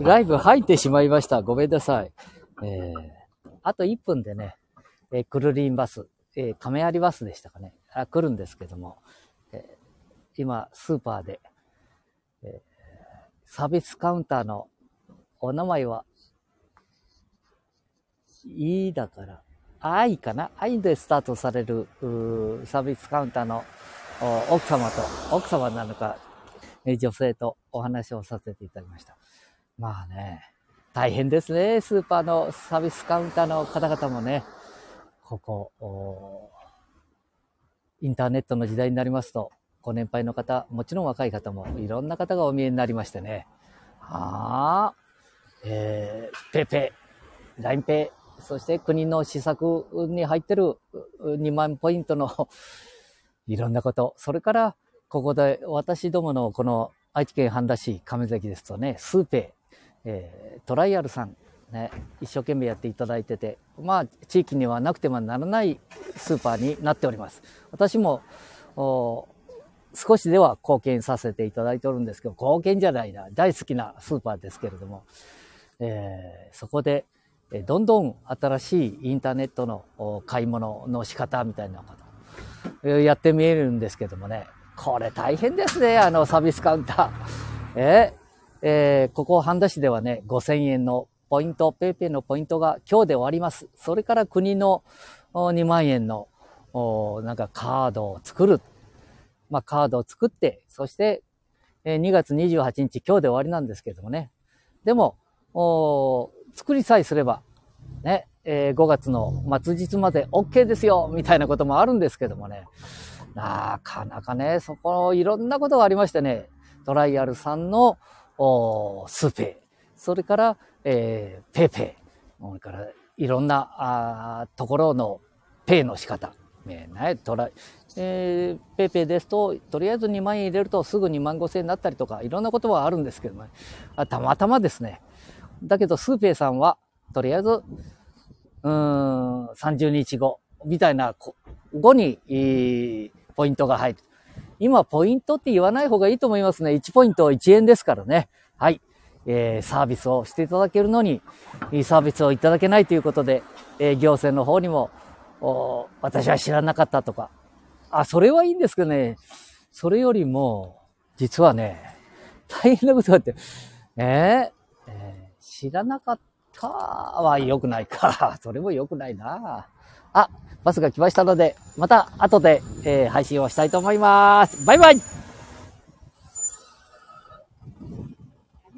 ライブ入ってしまいました。ごめんなさい。えー、あと1分でね、えー、クルリンバス、えー、亀有バスでしたかね。あ来るんですけども、えー、今、スーパーで、え、サービスカウンターのお名前は、いいだから、愛かな？愛でスタートされるサービスカウンターの奥様と、奥様なのか、女性とお話をさせていただきました。まあね、大変ですね。スーパーのサービスカウンターの方々もね、ここ、インターネットの時代になりますと、ご年配の方、もちろん若い方もいろんな方がお見えになりましてね。はあ、えー、 PayPay、LINE Pay、そして国の施策に入ってる2万ポイントのいろんなこと。それから、ここで私どものこの愛知県半田市亀崎ですとね、スーペイ、えー、トライアルさん、ね、一生懸命やっていただいてて、まあ、地域にはなくてはならないスーパーになっております。私も、少しでは貢献させていただいておるんですけど、貢献じゃないな、大好きなスーパーですけれども、えー、そこで、どんどん新しいインターネットの買い物の仕方みたいなこと、やってみえるんですけどもね、これ大変ですね、あのサービスカウンター。ええー、ここ半田市ではね、5000円のポイント、ペイペイのポイントが今日で終わります。それから国の2万円のなんかカードを作る。まあカードを作って、そして2月28日今日で終わりなんですけどもね。でも、作りさえすれば、ね、えー、5月の末日まで OK ですよみたいなこともあるんですけどもね。なかなかね、そこいろんなことがありましてね、トライアルさんのスーペイ、それから、えー、 PayPay、それからいろんなあところのペイの仕方。ね、トライ、えー、 PayPay ですと、とりあえず2万円入れるとすぐ2万5千円になったりとか、いろんなことはあるんですけどね。あたまたまですね。だけど、スーペイさんは、とりあえず、うん、30日後、みたいな、後に、えー、ポイントが入る。今、ポイントって言わない方がいいと思いますね。1ポイント1円ですからね。はい。えー、サービスをしていただけるのに、いいサービスをいただけないということで、えー、行政の方にも、私は知らなかったとか。あ、それはいいんですけどね。それよりも、実はね、大変なことがあって、えー、えー、知らなかっかは良くないか。それも良くないな。あ、バスが来ましたので、また後で、えー、配信をしたいと思います。バイバイ